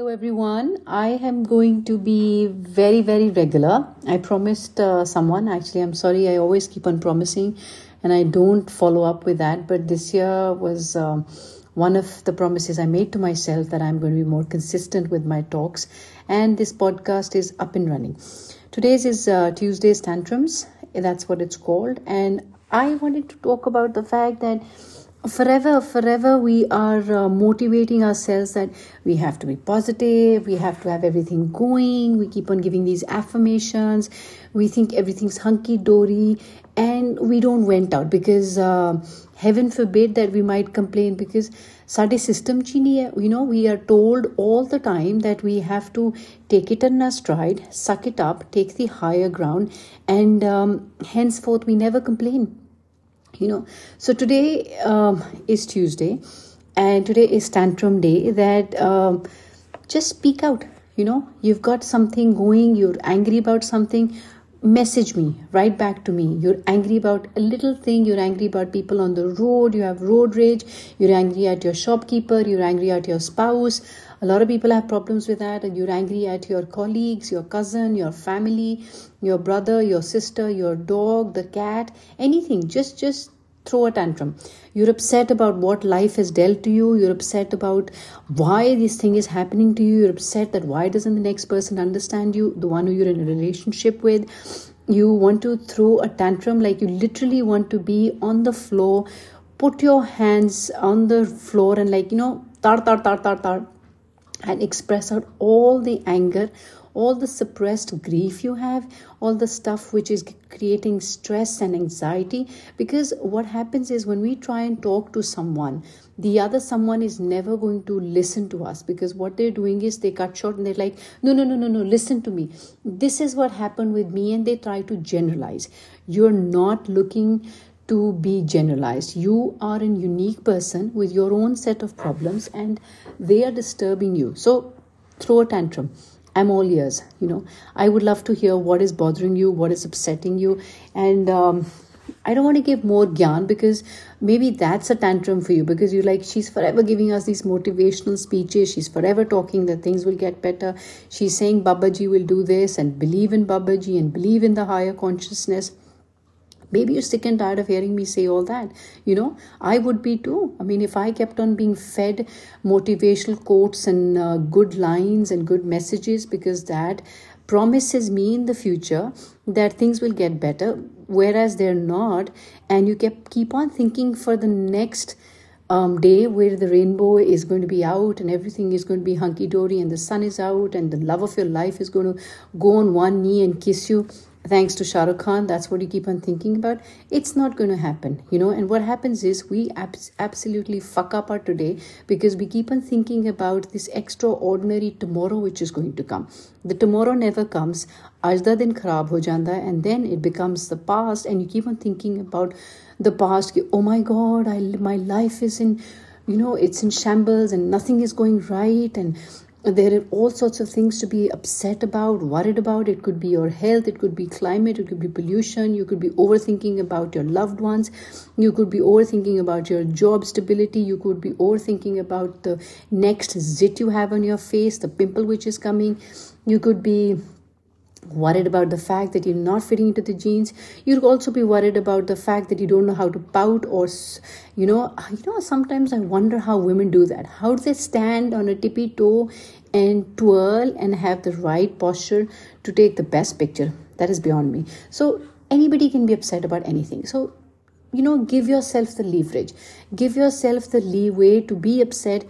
Hello, everyone. I am going to be very, very regular. I promised uh, someone, actually, I'm sorry, I always keep on promising and I don't follow up with that. But this year was um, one of the promises I made to myself that I'm going to be more consistent with my talks. And this podcast is up and running. Today's is uh, Tuesday's Tantrums, that's what it's called. And I wanted to talk about the fact that forever forever we are uh, motivating ourselves that we have to be positive we have to have everything going we keep on giving these affirmations we think everything's hunky dory and we don't vent out because uh, heaven forbid that we might complain because sade system chini you know we are told all the time that we have to take it in our stride suck it up take the higher ground and um, henceforth we never complain you know so today um, is tuesday and today is tantrum day that um, just speak out. You know you've got something going you're angry about something message me write back to me. You're angry about a little thing you're angry about people on the road you have road rage you're angry at your shopkeeper you're angry at your spouse a lot of people have problems with that and you're angry at your colleagues your cousin your family your brother your sister your dog the cat anything. Just just throw a tantrum. You're upset about what life has dealt to you. You're upset about why this thing is happening to you. You're upset that why doesn't the next person understand you the one who you're in a relationship with? You want to throw a tantrum like you literally want to be on the floor. Put your hands on the floor and like you know tar tar tar tar tar and express out all the anger all the suppressed grief you have all the stuff which is creating stress and anxiety. Because what happens is when we try and talk to someone the other someone is never going to listen to us. Because what they're doing is they cut short and they're like no no no no no listen to me. This is what happened with me and they try to generalize. You're not looking to be generalized. You are a unique person with your own set of problems and they are disturbing you. So throw a tantrum. I'm all ears. You know, I would love to hear what is bothering you, what is upsetting you, and um, I don't want to give more gyan because maybe that's a tantrum for you because you're like, she's forever giving us these motivational speeches. She's forever talking that things will get better. She's saying Babaji will do this and believe in Babaji and believe in the higher consciousness maybe you're sick and tired of hearing me say all that you know? I would be too. I mean if i kept on being fed motivational quotes and uh, good lines and good messages because that promises me in the future that things will get better whereas they're not and you kept keep on thinking for the next um, day where the rainbow is going to be out and everything is going to be hunky dory and the sun is out and the love of your life is going to go on one knee and kiss you thanks to Shah Rukh Khan, that's what you keep on thinking about. It's not going to happen, you know. And what happens is we abs- absolutely fuck up our today because we keep on thinking about this extraordinary tomorrow which is going to come. The tomorrow never comes. Ajda din kharab ho janda, and then it becomes the past, and you keep on thinking about the past. Oh my God, I my life is in you know it's in shambles and nothing is going right and there are all sorts of things to be upset about worried about. It could be your health it could be climate it could be pollution. You could be overthinking about your loved ones. You could be overthinking about your job stability. You could be overthinking about the next zit you have on your face the pimple which is coming. You could be worried about the fact that you're not fitting into the jeans. You'll also be worried about the fact that you don't know how to pout or you know uh, you know sometimes i wonder how women do that. How do they stand on a tippy toe and twirl and have the right posture to take the best picture? That is beyond me. So anybody can be upset about anything. So you know give yourself the leverage give yourself the leeway to be upset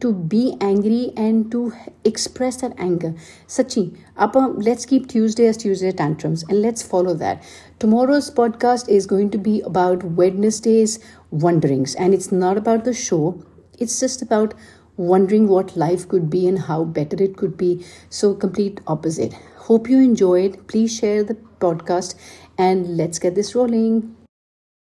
to be angry and to express that anger. Sachi, Appa, let's keep Tuesday as Tuesday tantrums and let's follow that. Tomorrow's podcast is going to be about Wednesday's wonderings, and it's not about the show, it's just about wondering what life could be and how better it could be. So, complete opposite. Hope you enjoyed. Please share the podcast and let's get this rolling.